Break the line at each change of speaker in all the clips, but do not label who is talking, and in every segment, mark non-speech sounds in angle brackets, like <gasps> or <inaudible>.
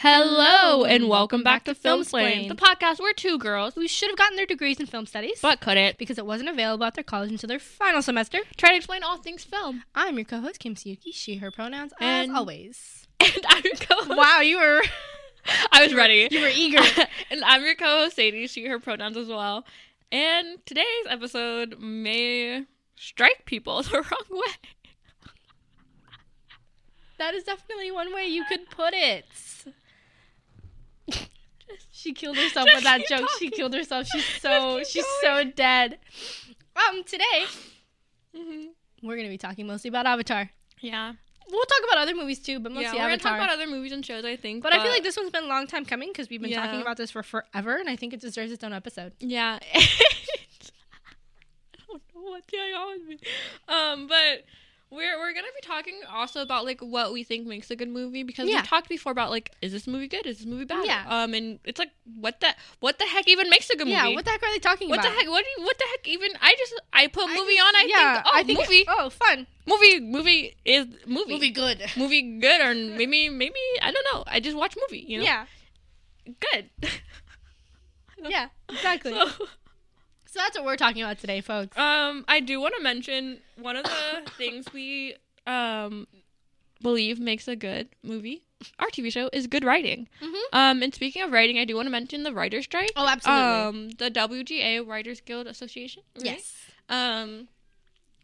Hello and welcome back to Film Splain, the podcast where two girls
who should have gotten their degrees in film studies,
but couldn't
because it wasn't available at their college until their final semester.
try to explain all things film.
I'm your co-host Kim Suyuki, she, her pronouns,
And-
as always. <laughs>
And I'm your co-host.
Wow, you were <laughs>
I was ready.
you were eager. <laughs>
and I'm your co-host Cedes. She her pronouns as well. And today's episode may strike people the wrong way.
that is definitely one way you could put it. She killed herself with that joke. She killed herself. She's so she's
going.
so dead. Um, today
Mhm.
we're gonna be talking mostly about Avatar.
Yeah.
We'll talk about other movies too, but
yeah.
mostly
We're gonna talk about other movies and shows. I think,
but I feel like this one's been a long time coming because we've been
Yeah.
talking about this for forever, and I think it deserves its own episode.
Yeah. <laughs> I don't know what's going on with me. Um, but we're we're gonna be talking also about like what we think makes a good movie because
Yeah.
we've talked before about like is this movie good? Is this movie bad?
Yeah.
Um, and it's like what the what the heck even makes a good
Yeah,
movie?
what the heck are they talking
What
about?
the heck? What do you, what the heck even? I just I put
I
movie
just-
on. I
yeah,
think oh
I think
movie
Oh, fun.
movie movie is movie
Movie good. <laughs>
movie good or maybe maybe I don't know. I just watch movie. You know.
Yeah,
Good. <laughs>
yeah, exactly. <laughs> So,
So,
that's what we're talking about today, folks.
Um, I do want to mention one of the <coughs> things we um believe makes a good movie, our TV show, is good writing.
Mhm.
Um, and speaking of writing, I do want to mention the writers' strike.
Oh, absolutely.
Um, the WGA Writers Guild Association. right?
yes.
Um,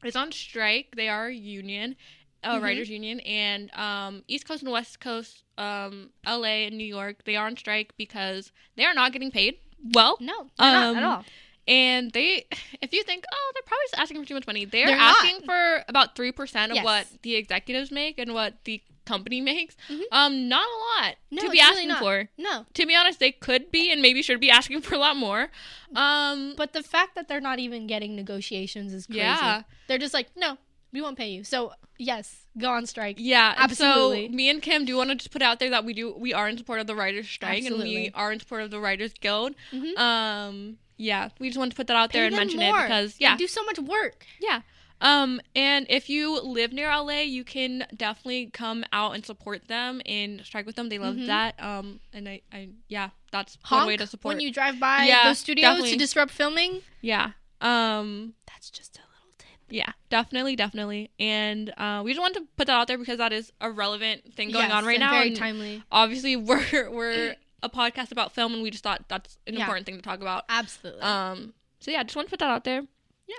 is on strike. They are a union, a
Mhm.
writers union, and um, East Coast and West Coast, um, LA and New York, they are on strike because they are not getting paid well.
No, they're not at
Um,
all.
And they, if you think, oh, they're probably just asking for too much money, they're,
They're not.
asking for about three percent of
Yes.
what the executives make and what the company makes.
Mhm.
Um, not a lot
No,
to be
it's really
asking for.
No,
To be honest, they could be and maybe should be asking for a lot more. Um,
but the fact that they're not even getting negotiations is crazy.
Yeah.
They're just like, no, we won't pay you. So yes, go on strike.
yeah,
Absolutely.
So me and Kim do want to just put out there that we do we are in support of the writers' strike and we are in support of the writers' guild.
Mhm.
Um, yeah, we just wanted to put that out there and mention
more.
it because
They
yeah,
do so much work.
Yeah. Um, and if you live near LA, you can definitely come out and support them and strike with them. They love
Mhm.
that. Um, and I, I, yeah, that's
Honk
one way to support.
when you drive by
Yeah,
those studios
definitely.
to disrupt filming.
yeah. Um,
That's just a little tip.
yeah, definitely, definitely. And uh, we just want to put that out there because that is a relevant thing going
Yes,
on right now.
Very
and
timely.
obviously, <laughs> we're we're <clears throat> a podcast about film, and we just thought that's an
Yeah.
important thing to talk about.
Absolutely.
Um, so yeah, just want to put that out there.
Yeah.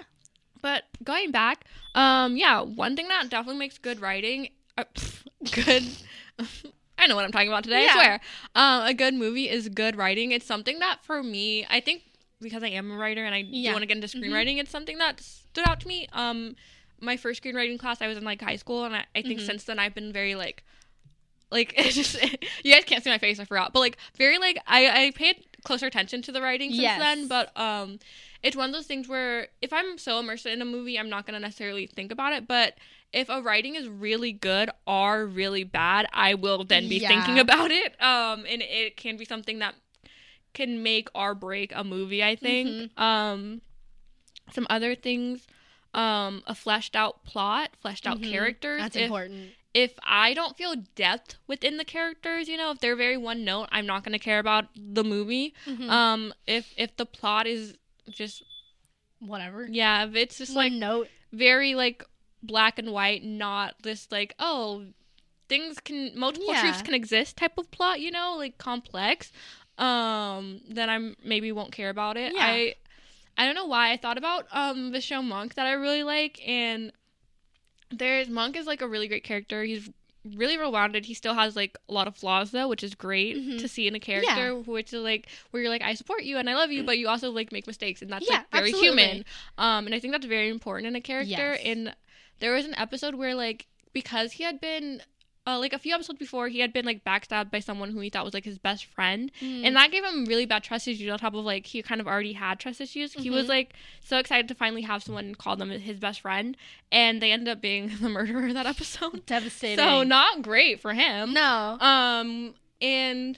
But going back, um, yeah, one thing that definitely makes good writing, uh, good. <laughs> I know what I'm talking about today.
Yeah.
I swear. Um, a good movie is good writing. It's something that for me, I think because I am a writer and I
Yeah.
do want to get into
Mhm.
screenwriting, it's something that stood out to me. Um, my first screenwriting class, I was in like high school, and I, I think
Mhm.
since then I've been very like, like <laughs> it's just you guys can't see my face, I forgot, but like very like I I paid closer attention to the writing since
Yes.
then, but um, it's one of those things where if I'm so immersed in a movie, I'm not gonna necessarily think about it, but if a writing is really good or really bad, I will then be
Yeah.
thinking about it. Um, and it can be something that can make or break a movie. I think.
Mm-hmm.
Um, some other things. Um, a fleshed out plot, fleshed out
Mhm.
characters.
That's
if,
important.
If I don't feel depth within the characters, you know, if they're very one note, I'm not gonna care about the movie.
Mhm.
Um, if if the plot is just
Whatever.
yeah, if it's just
One
like
note.
very like black and white, not this like oh things can multiple
Yeah.
truths can exist type of plot, you know, like complex. Um, then I'm maybe won't care about it.
Yeah.
I I don't know why I thought about um the show Monk that I really like and there's Monk is like a really great character. He's really well rounded. He still has like a lot of flaws though, which is great
Mhm.
to see in a character, which is like where you're like, I support you and I love you, but you also like make mistakes and that's
Yeah,
like very
absolutely.
human. Um, and I think that's very important in a character.
Yes.
And there was an episode where like because he had been uh, like a few episodes before, he had been like backstabbed by someone who he thought was like his best friend,
Mm.
and that gave him really bad trust issues. On top of like he kind of already had trust issues, he was
Mhm.
like so excited to finally have someone call them his best friend, and they ended up being <laughs> the murderer that episode. <laughs>
devastating.
So not great for him.
no.
Um, and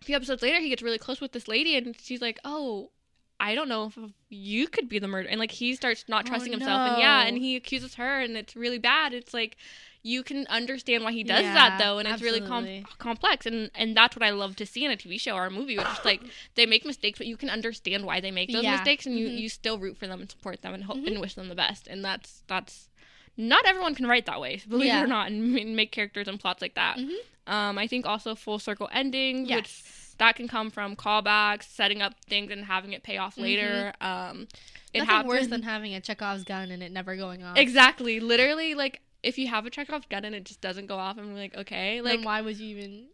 a few episodes later, he gets really close with this lady, and she's like, "Oh, I don't know if you could be the murderer." And like he starts not
Oh,
trusting himself, and yeah, and he accuses her, and it's really bad. It's like you can understand why he does
Yeah,
that though, and it's really com- complex, and and that's what I love to see in a TV show or a movie, which is like <laughs> they make mistakes, but you can understand why they make those
Yeah.
mistakes, and you
Mhm.
you still root for them and support them and hope
Mhm.
and wish them the best, and that's that's. Not everyone can write that way, <laughs> believe
Yeah.
it or not, and make characters and plots like that.
Mhm.
Um, I think also full circle ending, which
Yes.
that can come from callbacks, setting up things and having it pay off later. Um, it
Nothing
happens
worse than having a Chekhov's gun and it never going off.
exactly, literally, like if you have a Chekhov's gun and it just doesn't go off, I'm like, okay,
Like,
like
why was you even?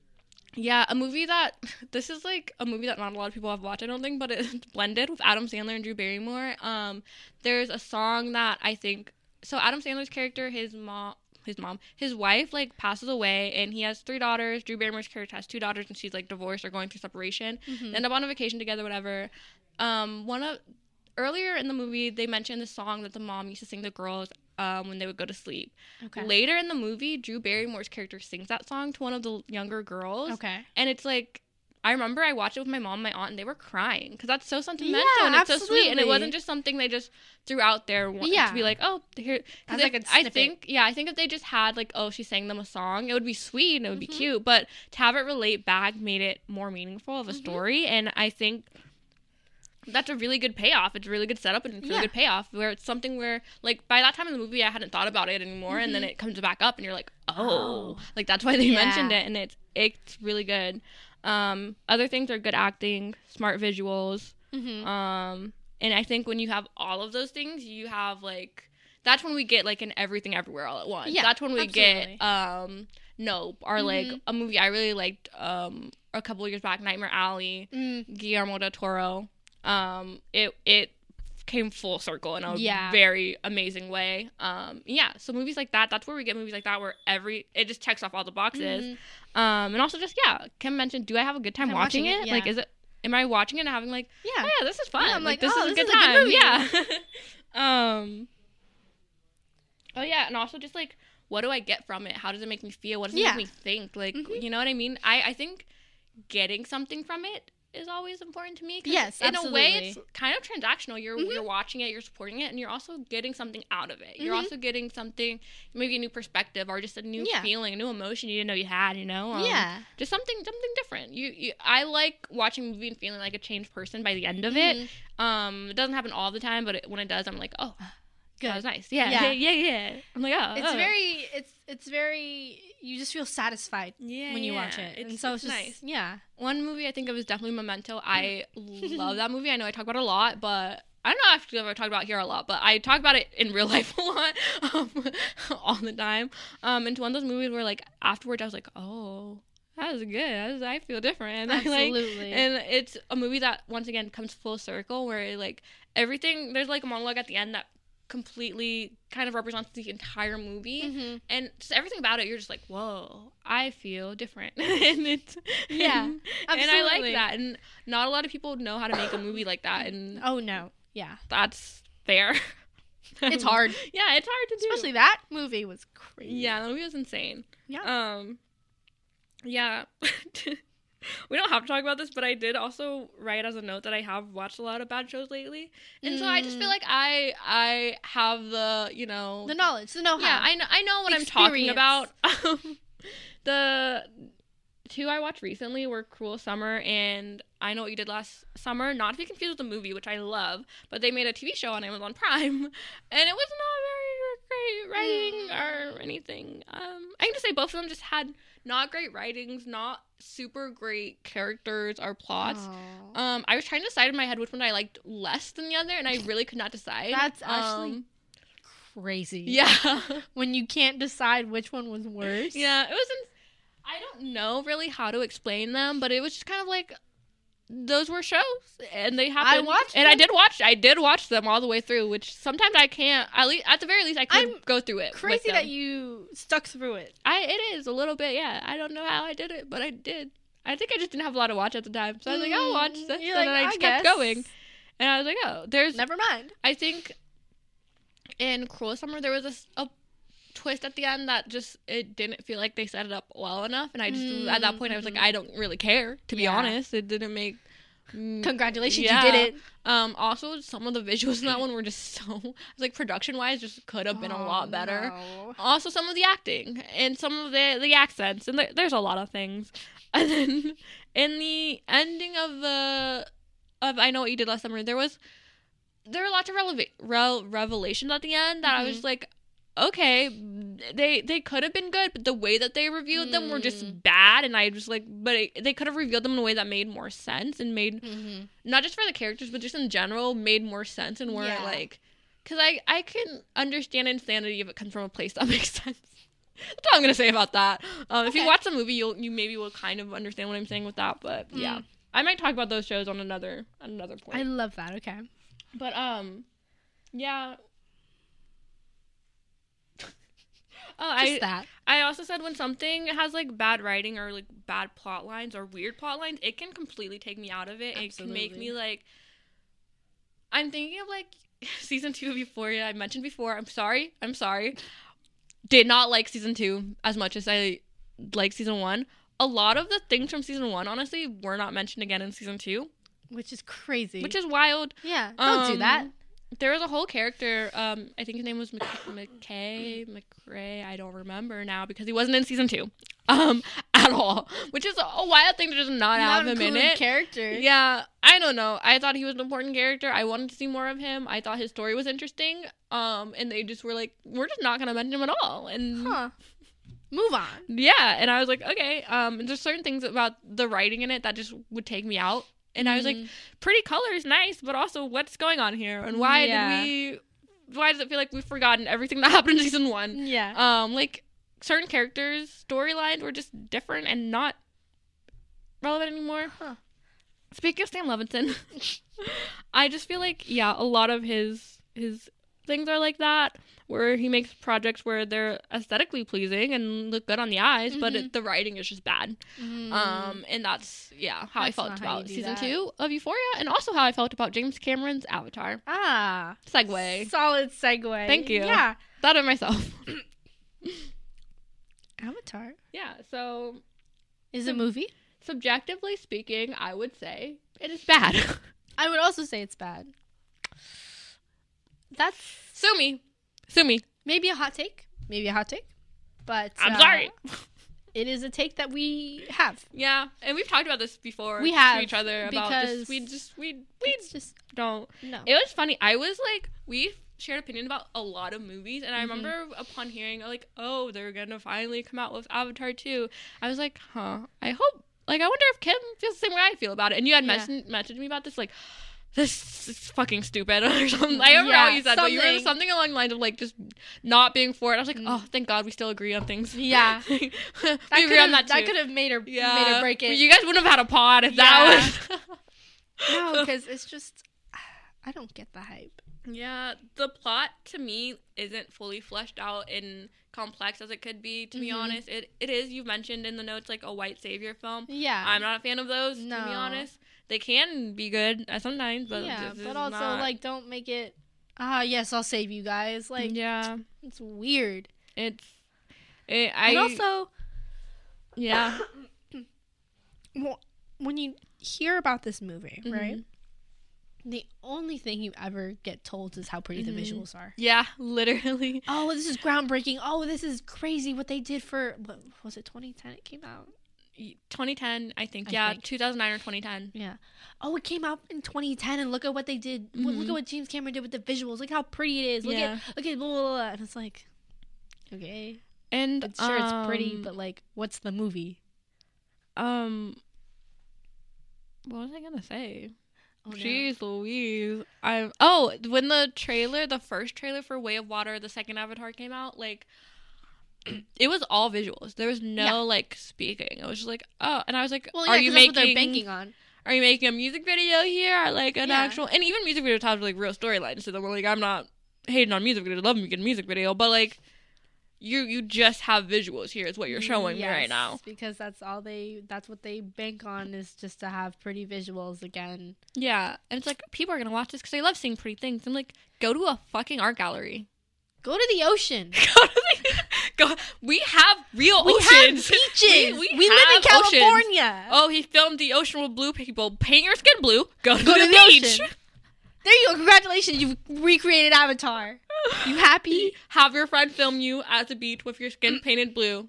yeah, a movie that <laughs> this is like a movie that not a lot of people have watched, I don't think, but it's <laughs> blended with Adam Sandler and Drew Barrymore. Um, there's a song that I think so. Adam Sandler's character, his mom. His mom, his wife, like passes away, and he has three daughters. Drew Barrymore's character has two daughters, and she's like divorced or going through separation.
Mhm.
They end up on a vacation together, whatever. Um, one of earlier in the movie, they mentioned the song that the mom used to sing to girls um, when they would go to sleep.
Okay.
Later in the movie, Drew Barrymore's character sings that song to one of the younger girls,
Okay.
and it's like. I remember I watched it with my mom and my aunt, and they were crying because that's so sentimental
Yeah,
and it's so sweet. And it wasn't just something they just threw out there
Yeah.
to be like, oh, here. 'cause
As like
if-
a
I think, yeah, I think if they just had like, oh, she sang them a song, it would be sweet and it would be
Mhm.
cute. But to have it relate back made it more meaningful of a
Mhm.
story, and I think that's a really good payoff. It's a really good setup and it's a really
Yeah.
good payoff where it's something where like by that time in the movie I hadn't thought about it anymore and then
Mhm.
it comes back up and you're like, oh,
Oh.
like that's why they
Yeah.
mentioned it and it's it's really good. Um, other things are good acting, smart visuals,
Mm-hmm.
um, and I think when you have all of those things, you have like that's when we get like an everything everywhere all at once.
Yeah,
that's when we
absolutely.
get um Nope or like
Mhm.
a movie I really liked um a couple of years back, Nightmare Alley.
mm.
Guillermo del Toro. Um, it it came full circle in a
Yeah.
very amazing way. Um, yeah, so movies like that, that's where we get movies like that where every it just checks off all the boxes.
Mhm.
Um, and also just yeah, Kim mentioned, do I have a good time
I'm
watching,
watching
it?
it,
Like, is it? Am I watching it and having like,
Yeah.
oh yeah, this is fun.
Yeah, I'm
like,
like,
this
oh,
is a
this
good
is a good
time. yeah. <laughs> um. Oh yeah, and also just like, what do I get from it? How does it make me feel? What does it
Yeah.
make me think? Like,
Mhm.
you know what I mean? I I think getting something from it is always important to me.
Yes,
in a way, it's kind of transactional. You're
Mhm.
you're watching it, you're supporting it, and you're also getting something out of it. You're
Mhm.
also getting something, maybe a new perspective or just a new
Yeah.
feeling, a new emotion you didn't know you had. You know? Um,
yeah.
just something something different. You, you I like watching a movie and feeling like a changed person by the end of it.
Mhm.
Um, it doesn't happen all the time, but it, when it does, I'm like, oh,
Good.
that was nice. Yeah,
Yeah. <laughs>
yeah, yeah, yeah. I'm like, oh,
It's
oh.
very. It's it's very. You just feel satisfied
yeah
when you
yeah.
watch it,
It's,
and so it's,
it's
just
nice.
yeah.
One movie I think of is definitely Memento. I <laughs> love that movie. I know I talk about it a lot, but I don't know if I talk about it here a lot, but I talk about it in real <laughs> life a lot, um, all the time. Um, it's one of those movies where like afterwards I was like, oh, that was good. That was, I feel different. And like
Absolutely.
and it's a movie that once again comes full circle where like everything there's like a monologue at the end that completely kind of represents the entire movie
Mhm.
and just everything about it you're just like whoa i feel different <laughs> and it's
Yeah,
and, and i like that and not a lot of people know how to make a movie like that and
Oh no. Yeah.
that's fair <laughs>
It's hard.
yeah it's hard to do
Especially that movie was crazy.
yeah the movie was insane
Yeah.
um yeah <laughs> <laughs> we don't have to talk about this but i did also write as a note that i have watched a lot of bad shows lately and so i just feel
Mm.
like i i have the you know
The knowledge, the know-how.
yeah i know i know what i'm talking about <laughs> um, the two i watched recently were cruel summer and i know what you did last summer not to be confused with the movie which i love but they made a tv show on amazon prime <laughs> and it was not very great writing or anything um i can just say both of them just had not great writings not super great characters or plots
Aw.
um, I was trying to decide in my head which one I liked less than the other, and I really could not decide.
That's actually
Um,
crazy.
yeah, <laughs>
When you can't decide which one was worse.
yeah. It wasn't. I don't know really how to explain them, but it was just kind of like those were shows, and they happened.
watched
and I did watch. I did watch them all the way through, which sometimes I can't. At least, at the very least, I could
I'm
go through it.
Crazy that you stuck through it.
I it is a little bit. Yeah, I don't know how I did it, but I did. I think I just didn't have a lot to watch at the time, so I was like, I'll watch
Mm,
this,
you're
and
like,
then I
I
kept
guess.
going. And I was like, oh, there's
Never mind.
I think in Cruel Summer there was a, a twist at the end that just it didn't feel like they set it up well enough, and I just at that point I was like,
Mhm.
I don't really care to be
Yeah.
honest. It didn't make Mm,
Congratulations,
yeah.
you did it.
Um, also, some of the visuals in that one were just <laughs> so like production wise, just could have been a lot
Oh,
better.
no.
Also, some of the acting and some of the the accents, and there, there's a lot of things. <laughs> And then in the ending of the of I know what you did last summer, there was there were lots of releva- rel- revelations at the end that I was
Mhm.
like, okay, they they could have been good, but the way that they revealed them were just
Mm.
bad, and I just like, but it, they could have revealed them in a way that made more sense and made
Mhm.
not just for the characters, but just in general, made more sense and weren't
Yeah.
like, because I I can understand insanity if it comes from a place that <laughs> makes sense. That's all I'm gonna say about that. Um, If you watch the movie, you'll you maybe will kind of understand what I'm saying with that. But yeah,
Mm.
I might talk about those shows on another on another point.
I love that. Okay.
but um, yeah. Oh,
Just
I
that.
I also said when something has like bad writing or like bad plot lines or weird plot lines, it can completely take me out of it. It can make me like I'm thinking of like <laughs> season 2 of Euphoria I mentioned before. I'm sorry. I'm sorry. Did not like season 2 as much as I like season 1. A lot of the things from season 1 honestly were not mentioned again in season 2,
Which is crazy.
which is wild.
yeah. Don't do
Um,
that.
There was a whole character. Um, I think his name was Mc- McKay, McRae. I don't remember now because he wasn't in season two, <laughs> um, at all. Which is a wild thing to just not, have him in it.
Character.
Yeah, I don't know. I thought he was an important character. I wanted to see more of him. I thought his story was interesting. Um, and they just were like, we're just not gonna mention him at all. And
Huh. Move on.
yeah, and I was like, okay. Um, and there's certain things about the writing in it that just would take me out. And I was like,
Mhm.
pretty colors, nice, but also what's going on here, and why
Yeah.
did we? Why does it feel like we've forgotten everything that <laughs> happened in season one?
yeah.
Um, like certain characters' storylines were just different and not relevant anymore.
Huh.
Speaking of Sam Levinson, <laughs> I just feel like yeah, a lot of his his things are like that, where he makes projects where they're aesthetically pleasing and look good on the eyes, but
Mhm.
it, the writing is just bad.
Mm.
Um, and that's yeah how I felt
not how you
about season
that.
two of Euphoria, and also how I felt about James Cameron's Avatar.
ah.
Segue
Solid segue.
Thank you.
Yeah.
thought of myself. <coughs>
Avatar
yeah, so
is a movie.
subjectively speaking, I would say it is bad. <laughs>
I would also say it's bad. That's
Sue me, sue me.
maybe a hot take. Maybe a hot take. But
I'm
uh,
sorry. <laughs>
It is a take that we have.
Yeah, and we've talked about this before.
We
to
have,
each other about we just we we
just
don't.
no.
It was funny. I was like, we shared opinion about a lot of movies, and I
Mhm.
remember upon hearing like, oh, they're gonna finally come out with Avatar two. I was like, huh. I hope. Like, I wonder if Kim feels the same way I feel about it. And you had
Yeah.
mentioned mentioned me about this, like. This is fucking stupid <laughs> or something. I don't know how you said, but you were
something.
something along the lines of like just not being for it. I was like,
Mm.
oh, thank God we still agree on things. <laughs>
Yeah. <laughs>
we
that
agree
could
on
have
that
that could have made her
yeah,
made her break
But
it.
You guys wouldn't have had a pod if that was.
no, because it's just I don't get the hype.
Yeah, the plot to me isn't fully fleshed out and complex as it could be. To be
Mhm.
honest, it it is. You've mentioned in the notes like a white savior film.
Yeah.
I'm not a fan of those. To be honest, they can be good sometimes, but
yeah, but also
not.
like don't make it. Ah, yes, I'll save you guys. Like
yeah,
it's weird.
it's. It, I
and also,
yeah. <coughs>
well, when you hear about this movie,
Mhm.
right? The only thing you ever get told is how pretty
Mhm.
the visuals are.
Yeah, <laughs> literally.
Oh, this is groundbreaking. Oh, this is crazy what they did for what was it 2010 it came out?
2010, I think.
I
yeah,
think.
2009 or 2010.
Yeah. Oh, it came out in 2010 and look at what they did. Look- Look at what James Cameron did with the visuals. Look how pretty it is. Look
Yeah.
at look at blah, blah, blah. and it's like okay.
And
It's sure it's pretty,
um,
but like what's the movie?
um, what was I gonna say?
Oh, no.
Jeez Louise. I'm. oh, when the trailer, the first trailer for Way of Water, the second Avatar came out, like <clears throat> it was all visuals. There was no
Yeah.
like speaking. It was just like, oh, and I was like,
Well, yeah,
are you making
that's what they're banking on.
Are you making a music video here, or like an
Yeah.
actual? And even music videos have like real storylines. So we're like, I'm not hating on music videos. I love making a music video, but like, you you just have visuals here. Is what you're showing me right now.
because that's all they that's what they bank on is just to have pretty visuals again.
Yeah, and it's like people are gonna watch this because they love seeing pretty things. I'm like, go to a fucking art gallery.
Go to the ocean. <laughs>
go to the <laughs> Go. We have real
We
oceans.
have <laughs> beaches.
We,
We,
we
live in
have oceans.
California.
Oh, he filmed the ocean with blue people. Paint your skin blue. Go to
Go
the,
to the
beach.
ocean. There you go. Congratulations, you've recreated Avatar. You happy? <laughs>
Have your friend film you at the beach with your skin painted blue.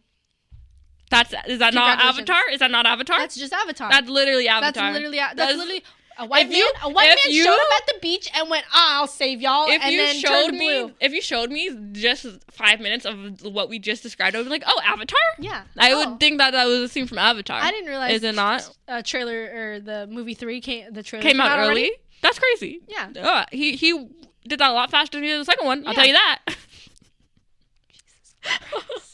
That's is that not Avatar? Is that not Avatar?
That's just Avatar.
That's literally Avatar.
That's literally that's,
That's-
literally a white
if
man.
you-
a white man
you-
showed up at the beach and went, ah, "I'll save y'all,"
if
and
you
then
showed me,
blue.
if you showed me just five minutes of what we just described, I would be like, "Oh, Avatar."
Yeah,
I
Oh.
would think that that was a scene from Avatar.
I didn't realize.
Is it not?
Uh, trailer or the movie three came. The trailer
Came out
already?
early. That's crazy.
Yeah.
Oh, he he did that a lot faster than the second one. I'll tell you that. <laughs> <laughs>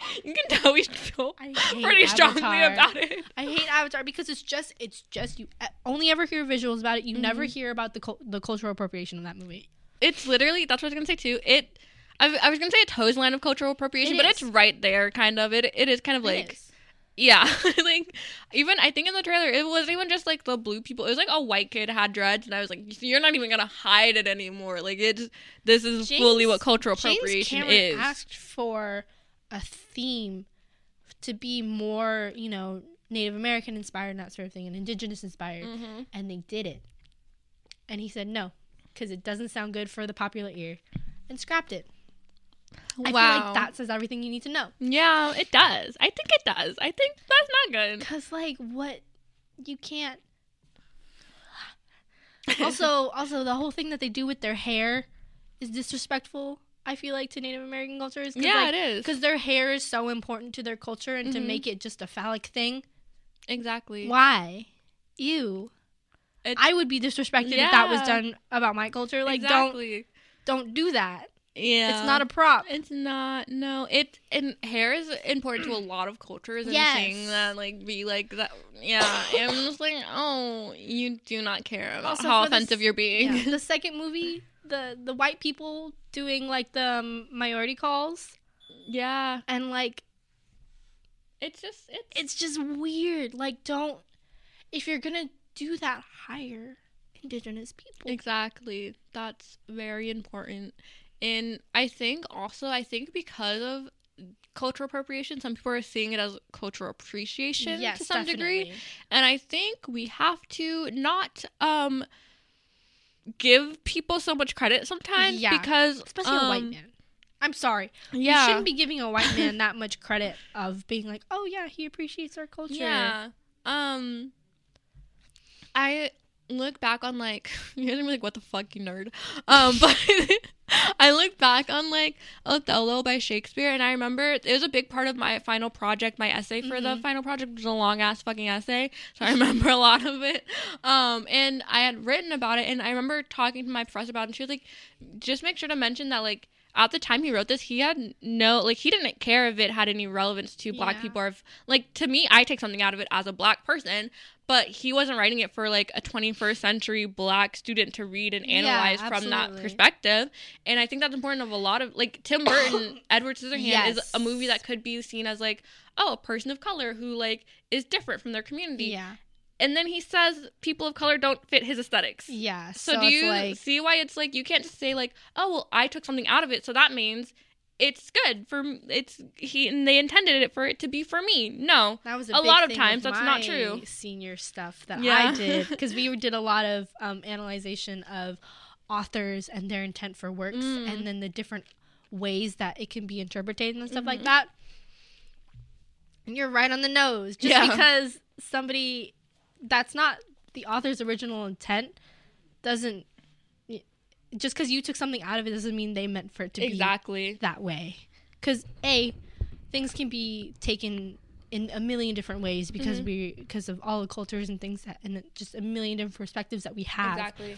<laughs> you can tell we feel pretty strongly about it.
I hate Avatar because it's just it's just you only ever hear visuals about it. You never
Mm-hmm.
hear about the the cultural appropriation of that movie.
It's literally that's what I was gonna say too. It. I, I was gonna say a toes line of cultural appropriation,
It
but it's right there, kind of. It it is kind of like. Yeah, <laughs> like even I think in the trailer it wasn't even just like the blue people. It was like a white kid had dreads, and I was like, "You're not even gonna hide it anymore." Like it's this is
James-
fully what cultural
James
appropriation
Cameron
is.
asked for a theme to be more, you know, Native American inspired, and that sort of thing, and indigenous inspired,
Mhm.
and they did it. And he said no, because it doesn't sound good for the popular ear, and scrapped it. I
Wow,
feel like that says everything you need to know.
yeah, it does. I think it does. I think that's not good.
Cause like what you can't. <laughs> Also, also the whole thing that they do with their hair is disrespectful. I feel like to Native American cultures.
Yeah, it is.
Because their hair is so important to their culture, and to
Mhm.
make it just a phallic thing,
Exactly.
why? You. I would be disrespected if that was done about my culture. Like,
exactly.
don't don't do that.
Yeah.
It's not a prop.
It's not. No. It and hair is important to a lot of cultures. And
Yes.
seeing that like be like that. Yeah. I'm just like, oh, you do not care about
Also,
how offensive you're being.
Yeah. <laughs> the second movie, the the white people doing like the um, minority calls,
yeah.
and like
It's just it's
it's just weird. Like, don't if you're gonna do that, hire indigenous people.
exactly that's very important. And I think also I think because of cultural appropriation, some people are seeing it as cultural appreciation
yes,
to some degree. And I think we have to not um give people so much credit sometimes
Yeah,
because
especially a white
um,
man. I'm sorry.
Yeah.
You shouldn't be giving a white man that much credit of being like, oh yeah, he appreciates our culture.
Yeah. Um I look back on like <laughs> you guys are like, what the fuck, you nerd. Um <laughs> but I look back on like Othello by Shakespeare and I remember it was a big part of my final project, my essay for the
Mhm.
final project was a long ass fucking essay. So I <laughs> remember a lot of it. Um and I had written about it and I remember talking to my professor about it and she was like, just make sure to mention that like at the time he wrote this, he had no like he didn't care if it had any relevance to black
Yeah.
people or if like to me I take something out of it as a black person, but he wasn't writing it for like a 21st century black student to read and
Yeah,
analyze from that perspective. And I think that's important of a lot of like Tim Burton, <coughs> Edward Scissorhands is a movie that could be seen as like oh, a person of color who like is different from their community.
Yeah.
And then he says people of color don't fit his aesthetics.
Yeah.
So, do you
like
see why it's like you can't just say like, oh well, I took something out of it, so that means it's good for it's he and they intended it for it to be for me. No,
that was a,
a lot of times that's not true.
Senior stuff that
Yeah.
I did <laughs> because we did a lot of um, analyzation of authors and their intent for works,
Mm.
and then the different ways that it can be interpreted and stuff like
Mhm.
that. And you're right on the nose. Just
Yeah.
because somebody that's not the author's original intent doesn't. Just because you took something out of it doesn't mean they meant for it to be
exactly.
that way. Because a things can be taken in a million different ways because
Mhm.
we because of all the cultures and things that and just a million different perspectives that we have.
Exactly.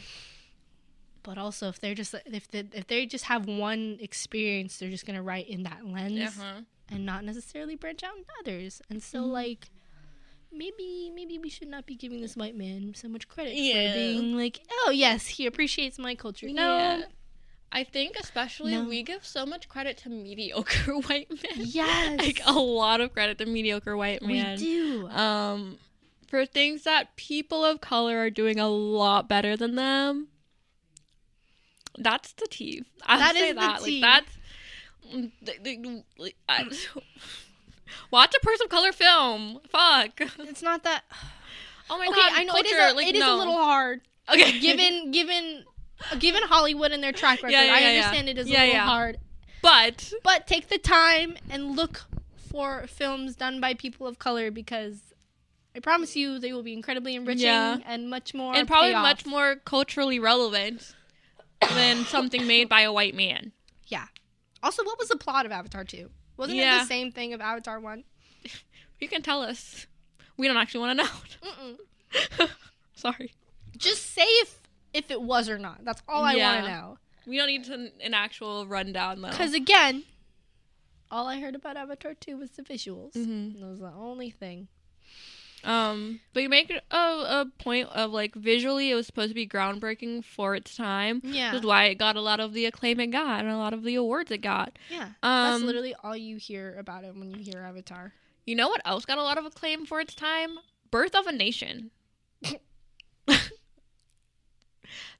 But also, if they're just if they if they just have one experience, they're just gonna write in that lens
Uh-huh.
and not necessarily branch out into others. And so,
Mhm.
like. Maybe maybe we should not be giving this white man so much credit
Yeah.
for being like, oh yes, he appreciates my culture. No,
Yeah. I think especially
No.
we give so much credit to mediocre <laughs> white men.
yes,
like a lot of credit to mediocre white men.
we do.
um for things that people of color are doing a lot better than them that's the tea i
That
say
is the
that like that's They- they- like, I- <clears throat> Watch a person of color film. Fuck.
It's not that. <sighs>
Oh my
okay,
god.
I know
culture,
it is. A,
like,
it is
no.
a little hard.
Okay.
Given <laughs> given given Hollywood and their track record,
Yeah, yeah,
I
yeah, yeah.
understand it is a little hard.
but
But take the time and look for films done by people of color because I promise you they will be incredibly enriching and much more
and probably
payoff.
much more culturally relevant than something made by a white man.
Yeah. Also, what was the plot of Avatar 2? Wasn't it the same thing of Avatar 1? <laughs>
You can tell us. We don't actually want to know. <laughs> <laughs> Sorry.
Just say if if it was or not. That's all I want to know.
We don't need to, an actual rundown though.
Because again, all I heard about Avatar 2 was the visuals.
Mhm.
That was the only thing.
Um, but you make a, a point of like visually, it was supposed to be groundbreaking for its time.
Yeah.
This is why it got a lot of the acclaim it got and a lot of the awards it got.
Yeah. That's
Um,
literally all you hear about it when you hear Avatar.
You know what else got a lot of acclaim for its time? Birth of a Nation. <laughs>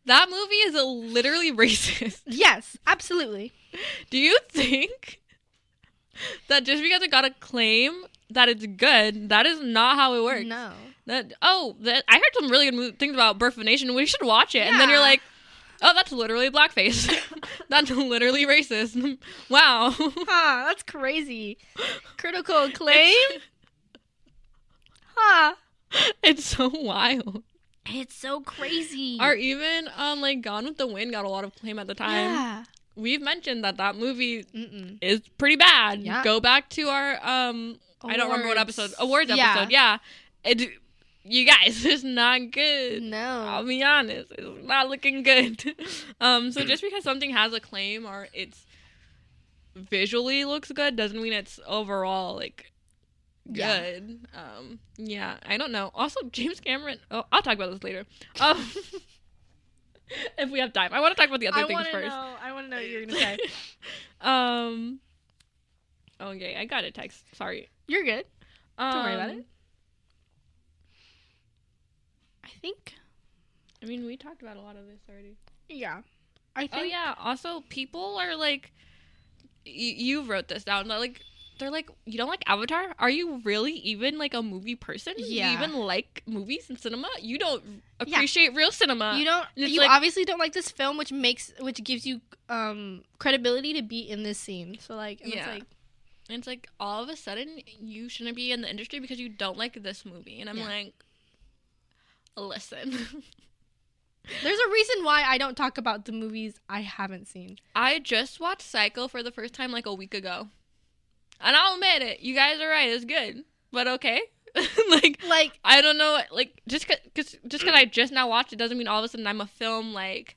that movie is a literally <laughs> racist.
Yes, absolutely.
Do you think that just because it got acclaim that it's good? That is not how it works.
No.
That oh, that I heard some really good mo- things about Birth of a Nation. We should watch it. yeah. And then you're like, oh, that's literally blackface. <laughs> that's literally racist. <laughs> wow.
Huh, that's crazy. <laughs> Critical acclaim? huh.
it's so wild.
It's so crazy.
Or even um like Gone with the Wind got a lot of claim at the time.
yeah.
We've mentioned that that movie
Mm-mm.
is pretty bad.
Yeah.
Go back to our um I don't remember what episode awards
Yeah.
episode. Yeah, it, you guys, <laughs> it's not good.
No.
I'll be honest, it's not looking good. <laughs> um, so just because something has a claim or it's visually looks good doesn't mean it's overall like
Yeah.
good. Um, yeah, I don't know. Also, James Cameron. Oh, I'll talk about this later. Um, <laughs> if we have time, I want to talk about the other
I
things first.
know. I want to know what you're gonna say.
um. Okay, I got a text. Sorry.
You're good.
Um,
Don't worry about it. I think.
I mean, we talked about a lot of this already.
Yeah. I think.
Oh yeah. Also, people are like, y- you wrote this down. Like, they're like, you don't like Avatar? Are you really even like a movie person?
Yeah.
You even like movies and cinema? You don't
Yeah.
appreciate real cinema.
You don't. You
like-
obviously don't like this film, which makes, which gives you um credibility to be in this scene. So like, and
Yeah.
it's like,
And it's like all of a sudden you shouldn't be in the industry because you don't like this movie. And I'm
Yeah.
like, listen. <laughs>
there's a reason why I don't talk about the movies I haven't seen.
I just watched Psycho for the first time like a week ago. And I'll admit it, you guys are right, it's good. But okay. <laughs> like
Like,
I don't know like just cause, just cuz I just now watched it doesn't mean all of a sudden I'm a film like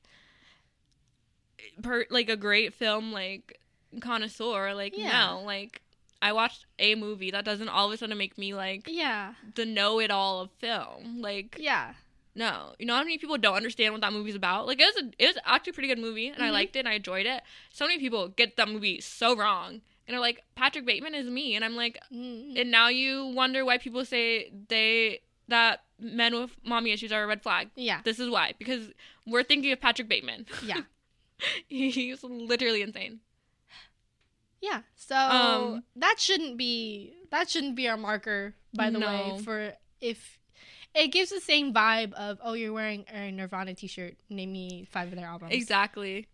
per, like a great film like connoisseur like
Yeah.
no, like I watched a movie that doesn't all of a sudden make me like
yeah,
the know-it-all of film. Like
yeah,
no, you know how many people don't understand what that movie's about? Like it was, a, it was actually a pretty good movie, and I
Mhm.
liked it, and I enjoyed it. So many people get that movie so wrong, and are like, Patrick Bateman is me, and I'm like,
Mm.
and now you wonder why people say they that men with mommy issues are a red flag.
yeah,
This is why, because we're thinking of Patrick Bateman.
yeah, <laughs>
He's literally insane.
Yeah. So
Um,
that shouldn't be that shouldn't be our marker. By the
No.
way, for if it gives the same vibe of oh you're wearing a Nirvana t-shirt, name me five of their albums.
Exactly.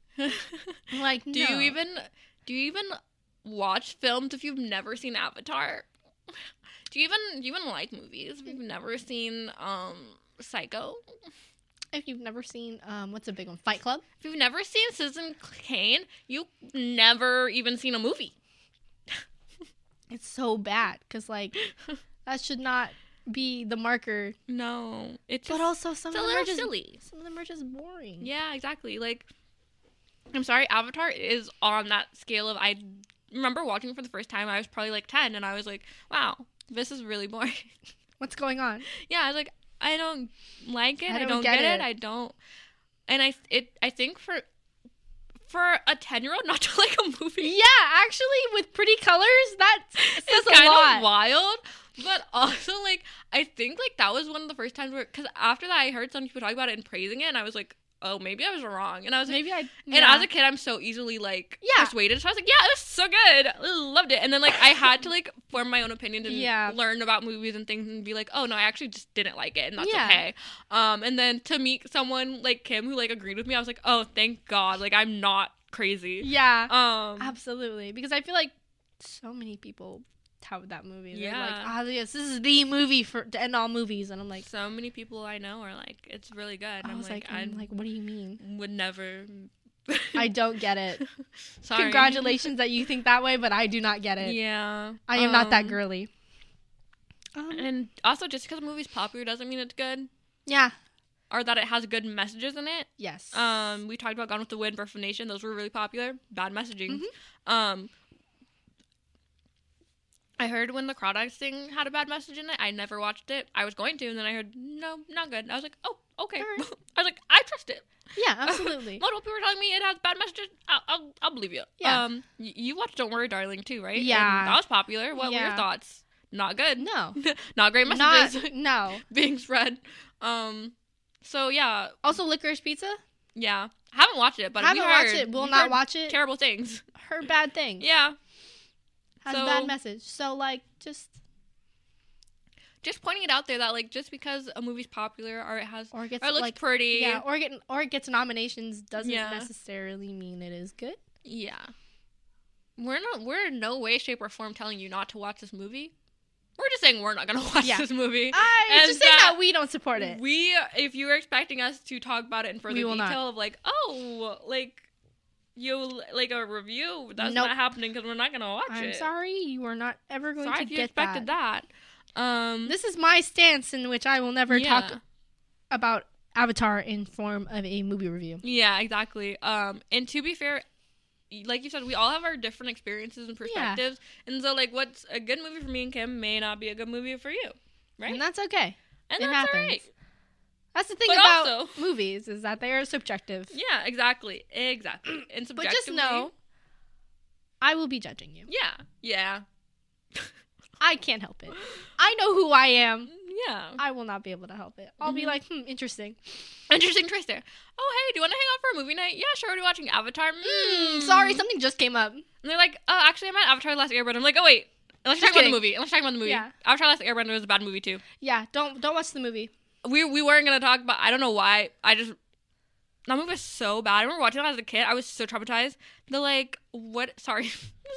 Like, <laughs>
Do
no.
you even do you even watch films if you've never seen Avatar? <laughs> Do you even do you even like movies if you've never seen um Psycho?
If you've never seen um what's a big one Fight Club?
If you've never seen Citizen Kane, you never even seen a movie. <laughs>
It's so bad because like <laughs> that should not be the marker.
No, it's
But
just,
also some of them are just
silly.
some of them are just boring.
Yeah, exactly. Like, I'm sorry, Avatar is on that scale of I remember watching for the first time. I was probably like ten, and I was like, wow, this is really boring. <laughs>
What's going on?
yeah, I was like, I don't like it.
I
I
don't
don't,
get
get, it.
it.
I don't. And I it I think for for a ten year old not <laughs> to like a movie,
Yeah, actually, with pretty colors, that says a
kind
lot.
of wild. But also, like, I think like that was one of the first times where, because after that, I heard some people talk about it and praising it, and I was like, oh, maybe I was wrong. And I was like,
Maybe I.
and as a kid, I'm so easily like
Yeah.
persuaded. So I was like, yeah, it was so good. I loved it. And then like I had to like form my own opinion and
Yeah.
learn about movies and things and be like, oh no, I actually just didn't like it, and that's
Yeah.
okay. Um, and then to meet someone like Kim who like agreed with me, I was like, oh, thank God, like I'm not crazy.
yeah,
Um,
absolutely. Because I feel like so many people tout that movie. They're like,
Yeah.
ah, yes, this is the movie for to end all movies, and I'm like,
so many people I know are like, it's really good. And
I
I'm
was
like,
like,
I
I'm like, what do you mean?
would never. <laughs>
I don't get it. <laughs>
Sorry.
Congratulations that you think that way, but I do not get it.
Yeah.
I am not that
um,
girly. Um,
And also, just because a movie's popular doesn't mean it's good,
yeah.
or that it has good messages in it.
Yes.
Um, we talked about Gone with the Wind, Birth of a Nation. Those were really popular. Bad messaging.
Mhm.
Um, I heard when the Crawdads thing had a bad message in it. I never watched it. I was going to, and then I heard no, not good. I was like, oh, okay.
Alright. <laughs>
I was like, I trust it.
yeah, <laughs> absolutely.
Multiple people were telling me it has bad messages. I'll, I'll, I'll believe you.
Yeah.
Um, y- you watched Don't Worry, Darling too, right? And
Yeah.
that was popular. What were your thoughts? Not good.
no. <laughs>
not great
Not
messages
no.
being spread. Um, so yeah,
Also, licorice pizza.
yeah. Haven't watched it, but
haven't
we
watched it. Will not
heard
watch it.
Terrible things.
Heard bad things.
Yeah.
Has
So-
a bad message. So like, just
Just pointing it out there that like just because a movie's popular or it has
or it gets
or it looks
like
pretty.
yeah, or get or it gets nominations doesn't
Yeah.
necessarily mean it is good.
Yeah. We're not we're in no way, shape, or form telling you not to watch this movie. We're just saying we're not gonna <laughs> watch
Yeah.
this movie.
I just saying
that
we don't support it.
We if you were expecting us to talk about it in further detail
not.
of like, oh like you like a review, that's
Nope.
not happening because we're not gonna watch it.
I'm sorry, you are not ever going
Sorry
to
if you
get
expected
that.
that. Um
This is my stance in which I will never
yeah.
talk about Avatar in form of a movie review.
Yeah, exactly. Um, and to be fair, like you said, we all have our different experiences and perspectives, and so like, what's a good movie for me and Kim may not be a good movie for you, right?
And that's okay.
And
it
that's
happens.
alright.
That's the thing
But
about
also-
movies is that they are subjective.
Yeah, exactly, exactly. <clears throat> And
But just know I will be judging you.
yeah, yeah, <laughs>
I can't help it. I know who I am.
yeah.
I will not be able to help it. I'll be
Mhm.
like, hmm, interesting. <laughs>
Interesting choice there. Oh, hey, do you want to hang out for a movie night? Yeah, sure. Are you watching Avatar? Mm.
Mm, sorry, something just came up.
And they're like, oh, actually, I'm at Avatar: Last Airbender. I'm like, oh wait. Unless you're talking about the movie. Unless you're talking about the movie.
Yeah.
Avatar: Last Airbender was a bad movie too.
Yeah, don't don't watch the movie.
We we weren't gonna talk about. I don't know why. I just that movie was so bad. I remember watching it as a kid. I was so traumatized. The like what? <laughs> Sorry, this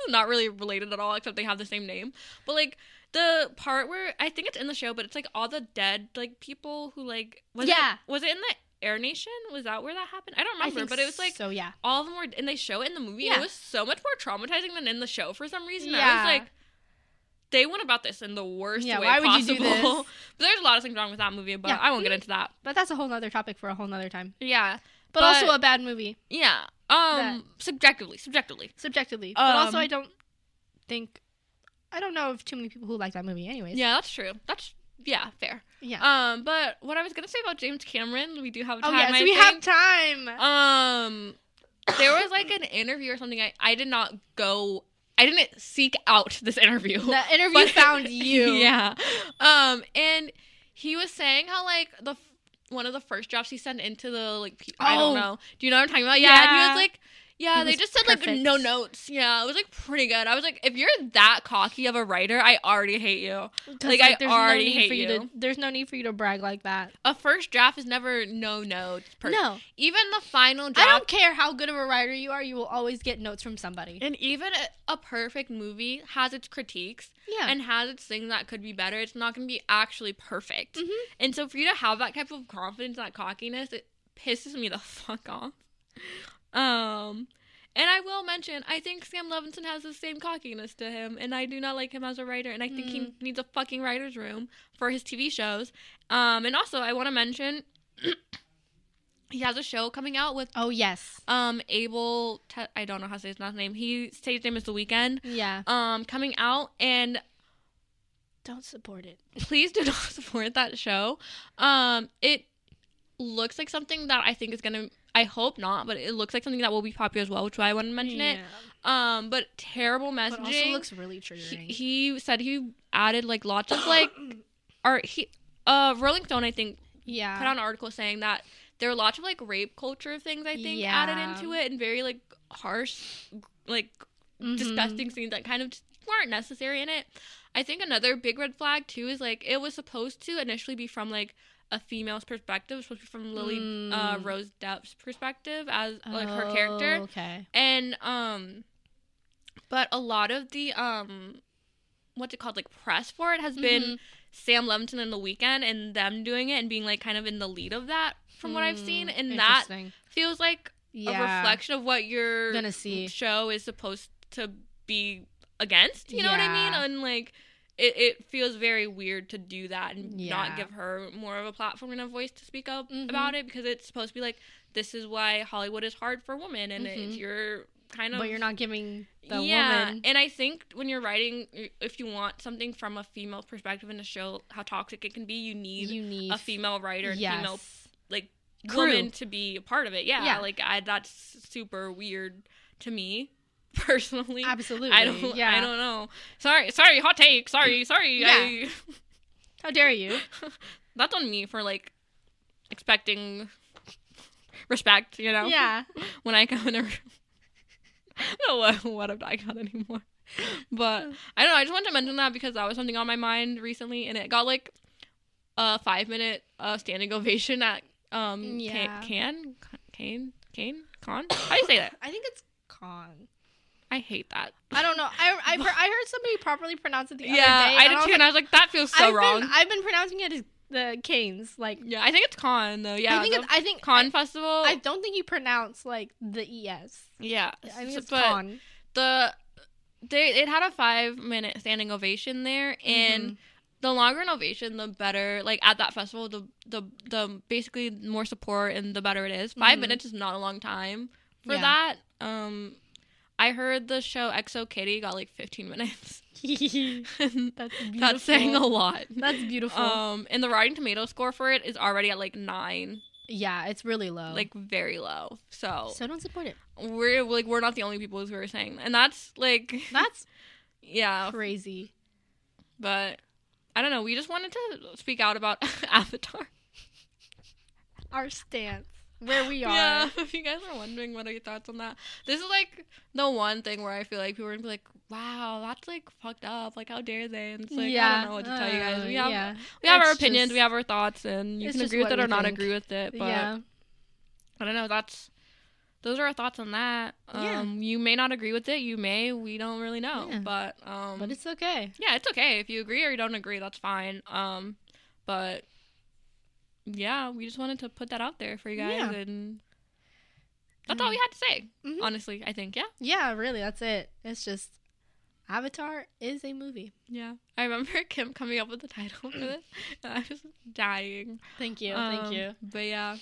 is not really related at all, except they have the same name. But like the part where I think it's in the show, but it's like all the dead like people who like was
Yeah.
it was it in the Air Nation? Was that where that happened? I don't
I
remember,
think
but it was like
so. Yeah,
all of them were, and they show it in the movie.
Yeah.
it was so much more traumatizing than in the show for some reason. I
Yeah.
was like, they went about this in the worst
Yeah,
way
why would
possible.
you do this?
but <laughs> there's a lot of things wrong with that movie, but
Yeah.
I won't get into that.
but that's a whole nother topic for a whole nother time.
Yeah,
But,
But-
also a bad movie,
yeah. Um, subjectively, subjectively.
subjectively. but also,
Um,
I don't think I don't know of too many people who like that movie. Anyways,
Yeah, that's true. That's yeah, fair.
yeah.
Um, but what I was gonna say about James Cameron, we do have
oh
time.
yeah, so
I
we have time.
Um, there was like an interview or something. I I did not go. I didn't seek out this interview.
the <laughs> interview
But-
found you. <laughs>
yeah. Um, and he was saying how like the f- one of the first drafts he sent into the like pe- I don't
Oh.
know. Do you know what I'm talking about? Yeah. And he was like. Yeah, they just said like no notes. Yeah, it was like pretty good. I was like, if you're that cocky of a writer, I already hate you.
'Cause,
Like, I already
no
hate
you.
you.
To, there's no need for you to brag like that.
A first draft is never no notes. Per-
no,
even the final draft.
I don't care how good of a writer you are. You will always get notes from somebody.
And even a, a perfect movie has its critiques
Yeah.
and has its things that could be better. It's not going to be actually perfect.
Mhm.
And so for you to have that type of confidence, that cockiness, it pisses me the <laughs> fuck off. Um, and I will mention, I think Sam Levinson has the same cockiness to him, and I do not like him as a writer, and I think he
Mm.
needs a fucking writer's room for his TV shows. Um, and also I want to mention. <coughs> He has a show coming out with
oh yes.
um Abel Te- I don't know how to say his last name. He his name is The Weeknd.
Yeah.
Um coming out and
Don't support it. <laughs>
please do not <laughs> support that show. Um it looks like something that I think is going to I hope not, but it looks like something that will be popular as well, which is why I want to mention it. Um but terrible messaging.
But also looks really
he,
triggering.
he said he added like lots of like <coughs> or he uh Rolling Stone I think
yeah.
put out an article saying that there are lots of like rape culture things I think added into it and very like harsh, like
Mhm.
disgusting scenes that kind of weren't necessary in it. I think another big red flag too is like it was supposed to initially be from like a female's perspective, supposed to be from Lily uh,
Mm.
Rose Depp's perspective as like her
Oh,
character
Okay.
and um but a lot of the um what's it called like press for it has been
Mhm.
sam levinson in the Weeknd and them doing it and being like kind of in the lead of that from what i've seen
Mm,
and that feels like
yeah.
a reflection of what your
Gonna see.
show is supposed to be against you know what i mean and like it, it feels very weird to do that and
Yeah.
not give her more of a platform and a voice to speak up
Mhm.
about it because it's supposed to be like this is why hollywood is hard for women and it's
Mhm.
you're kind of
But you're not giving the
yeah
woman.
and i think when you're writing if you want something from a female perspective in a show how toxic it can be you need
you need
a female writer and
yes.
female like
Crew.
woman to be a part of it yeah,
Yeah.
like I, that's super weird to me personally
Absolutely.
i don't
Yeah.
i don't know sorry sorry hot take sorry sorry
Yeah.
I,
How dare you? <laughs>
that's on me for like expecting respect you know
Yeah. <laughs>
when I come in a room. <laughs> I don't know what, what I'm talking about anymore. But I don't know. I just wanted to mention that because that was something on my mind recently, and it got like a five minute uh, standing ovation at um
Yeah.
Can Can Can Con. How do you say that?
I think it's con.
I hate that.
I don't know. I I, I heard somebody properly pronounce it the
yeah,
other day.
I did
was
too,
like,
and I was like, that feels so
I've
wrong.
Been, I've been pronouncing it as the Canes. Like
yeah, I think it's Con though. Yeah,
I think it's, I think
Con
I,
Festival.
I don't think you pronounce like the es.
yeah,
I think it's
but
con.
the they it had a five minute standing ovation there, and
Mhm.
the longer an ovation, the better. Like at that festival, the the the basically more support and the better it is. 5
Mhm.
minutes is not a long time for
Yeah.
that. Um, I heard the show XO Kitty got like 15 minutes. <laughs>
That's beautiful. <laughs>
That's saying a lot.
That's beautiful.
Um, and the Rotten Tomato score for it is already at like nine,
yeah, it's really low.
like very low. So
so don't support it.
we're like we're not the only people who are saying, and that's like <laughs>
That's
yeah,
crazy.
but I don't know. We just wanted to speak out about Avatar.
Our stance, where we <laughs> are.
Yeah, <laughs> if you guys are wondering what are your thoughts on that, this is like the one thing where I feel like people are gonna be like, "Wow, that's like fucked up. Like, how dare they?" And it's like I don't know what to tell you guys. We
uh,
have
yeah.
we have our opinions,
just-
we have our thoughts, and you can agree with it or
we
not
think.
agree with it. But
yeah.
I don't know. That's those are our thoughts on that.
Yeah.
Um, you may not agree with it. You may. We don't really know.
Yeah.
But um,
But it's okay.
yeah, it's okay if you agree or you don't agree. That's fine. Um, but yeah, we just wanted to put that out there for you guys,
Yeah.
and that's all we had to say.
Mhm.
Honestly, I think yeah,
Yeah, really, that's it. It's just Avatar is a movie.
yeah. I remember <laughs> Kim coming up with the title for this, <clears throat> and I was dying.
Thank you,
Um,
thank you.
But yeah,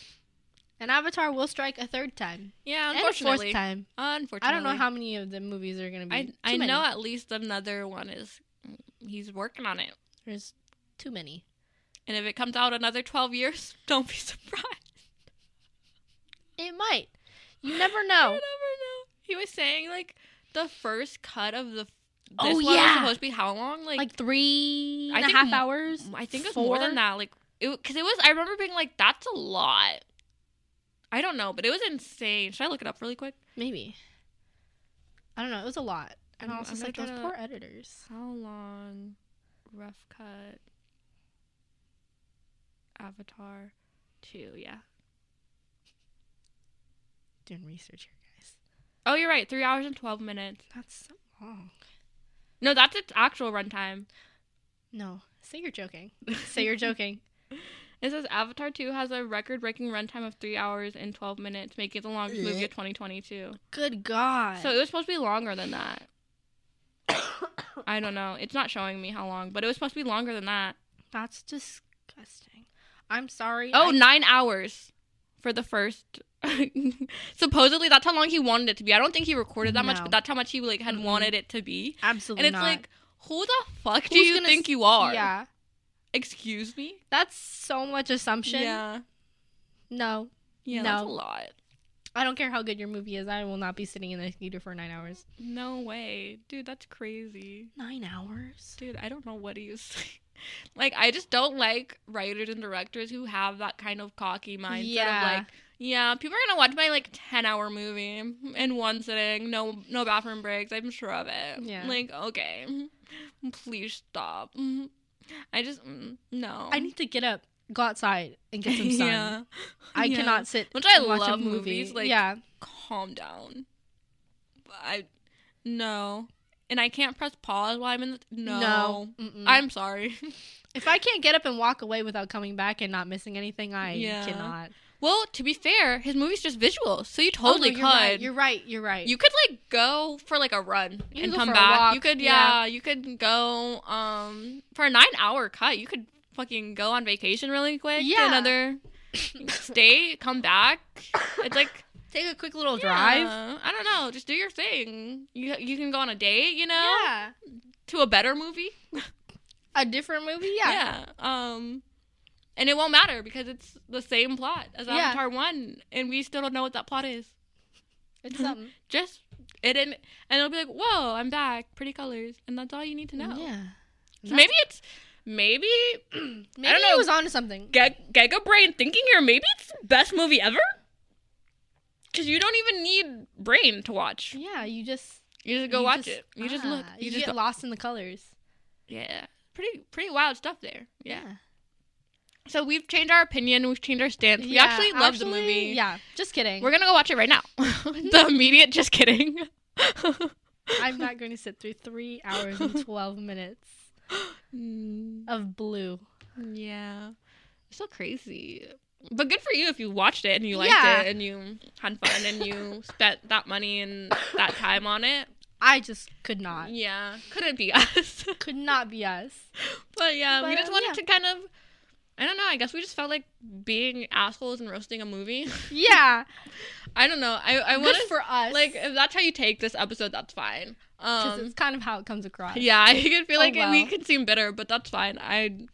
And Avatar will strike a third time
yeah.
and
Unfortunately,
fourth time.
unfortunately,
I don't know how many of the movies are gonna be.
I I know at least another one is. He's working on it.
there's too many.
And if it comes out another 12 years, <laughs> don't be surprised.
It might. You <laughs> never know.
You never know. He was saying, like, the first cut of the. Oh, this
Oh,
one was
yeah.
supposed to be how long? Like,
Like three
I
and a
think
half hours.
I think it's more than that. Like, it because it was. I remember being like, "That's a lot." I don't know, but it was insane. Should I look it up really quick?
Maybe. I don't know. It was a lot. And
I'm-
I was just like those poor editors.
How long? Rough cut. Avatar, two. Yeah.
Doing research here, guys.
Oh, you're right. Three hours and twelve minutes.
That's so long.
No, that's its actual runtime.
No, say you're joking. Say you're joking. <laughs> <laughs>
It says Avatar 2 has a record breaking runtime of 3 hours and 12 minutes, making it the longest movie of 2022.
Good God.
So it was supposed to be longer than that. <coughs> I don't know. It's not showing me how long, but it was supposed to be longer than that.
That's disgusting. I'm sorry.
Oh,
I-
nine hours for the first. <laughs> Supposedly, that's how long he wanted it to be. I don't think he recorded that much, but that's how much he like had
Mm-mm.
wanted it to be.
absolutely
And it's
not.
like, who the fuck do you think
s-
you are?
Yeah,
Excuse me.
that's so much assumption.
Yeah.
No,
Yeah. That's a
No.
lot.
I don't care how good your movie is. I will not be sitting in the theater for nine hours.
No way, dude. That's crazy.
Nine hours?
Dude, I don't know what he was <laughs> saying. Like I just don't like writers and directors who have that kind of cocky mindset
Yeah.
of like, yeah, people are gonna watch my like ten hour movie in one sitting, no no bathroom breaks. I'm sure of it.
Yeah.
Like okay, please stop. I just no.
I need to get up, go outside, and get some <laughs> sun.
yeah.
I
Yeah.
cannot sit.
Which I
and watch
love movies, like-
yeah,
calm down. I no, and I can't press pause while I'm in the no.
no.
I'm sorry. <laughs>
if I can't get up and walk away without coming back and not missing anything, I
Yeah.
cannot.
well, to be fair, his movie's just visual, so you
Oh, no,
totally
you're
could.
Right, you're right. You're right.
you could like go for like a run
You
and come back. You could
yeah.
yeah, you could go um for a nine hour cut. You could fucking go on vacation really quick. to
Yeah.
another <coughs> state, come back. It's like
take a quick little drive.
I don't know. Just do your thing. You you can go on a date. You know,
Yeah.
to a better movie. <laughs>
A different movie. Yeah.
Yeah. Um, and it won't matter because it's the same plot as
Yeah.
Avatar one, and we still don't know what that plot is.
It's something. <laughs>
Just it and and it'll be like, whoa, I'm back, pretty colors, and that's all you need to know.
Yeah.
So maybe it's maybe
Maybe <clears throat>
I don't know.
it was onto something.
Ge- Giga Brain thinking here. Maybe it's the best movie ever. Because you don't even need brain to watch.
Yeah, you just
You just go
you
watch
just-
it. You just
ah,
look.
You,
You, just
get
go.
lost in the colors.
Yeah, pretty pretty wild stuff there. Yeah. So we've changed our opinion. We've changed our stance. We
Yeah,
actually love the movie.
Yeah, just kidding.
We're gonna go watch it right now. <laughs> the <laughs> immediate. Just kidding. <laughs>
I'm not going to sit through three hours and twelve minutes <gasps>
Mm,
of blue.
yeah, it's so crazy. But good for you if you watched it and you liked
Yeah.
it and you had fun and you <laughs> spent that money and that time on it.
I just could not.
Yeah, couldn't be <laughs> us.
Could not be us.
but yeah, we just
um,
wanted
yeah.
to kind of. I don't know. I guess we just felt like being assholes and roasting a movie. <laughs>
Yeah,
I don't know. I I
good
want
for us.
like if that's how you take this episode, that's fine.
because
Um,
it's kind of how it comes across.
yeah, I can feel
Oh,
like we
well.
can seem bitter, but that's fine. I,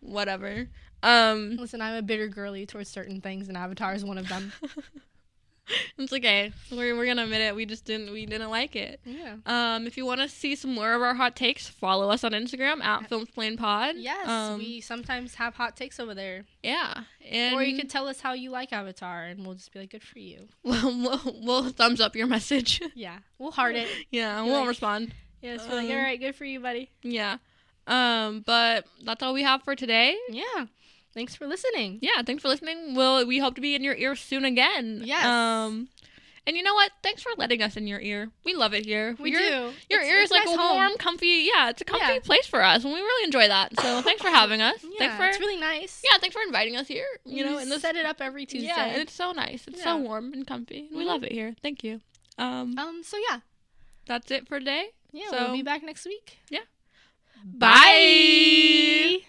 whatever. Um,
Listen, I'm a bitter girly towards certain things, and Avatar is one of them. <laughs>
it's okay. We're we're gonna admit it. We just didn't we didn't like it.
yeah.
Um, if you want to see some more of our hot takes, follow us on Instagram at Filmsplain Pod.
Yes,
Um,
we sometimes have hot takes over there.
yeah, and
or you could tell us how you like Avatar, and we'll just be like, good for you. <laughs>
we'll, we'll, we'll thumbs up your message. <laughs>
Yeah, we'll heart it.
yeah, we'll
like-
respond.
Yeah, just be like,
Um,
all right, good for you, buddy.
Yeah. Um, but that's all we have for today.
Yeah. Thanks for listening.
Yeah, thanks for listening. We'll we hope to be in your ear soon again.
Yes.
Um, and you know what? Thanks for letting us in your ear. We love it here.
We
your,
do.
Your
It's-
ear is like
nice
a
home.
warm, comfy. Yeah, it's a comfy
Yeah.
place for us, and we really enjoy that. So <laughs> thanks for having us.
Yeah,
thanks for
it's really nice.
yeah, thanks for inviting us here. You know, and
We
this
set it up every Tuesday.
yeah, and it's so nice. It's so warm and comfy. And We
Mhm.
love it here. Thank you. Um,
um. So yeah,
that's it for today.
yeah.
So-
we'll be back next week. Yeah.
Bye.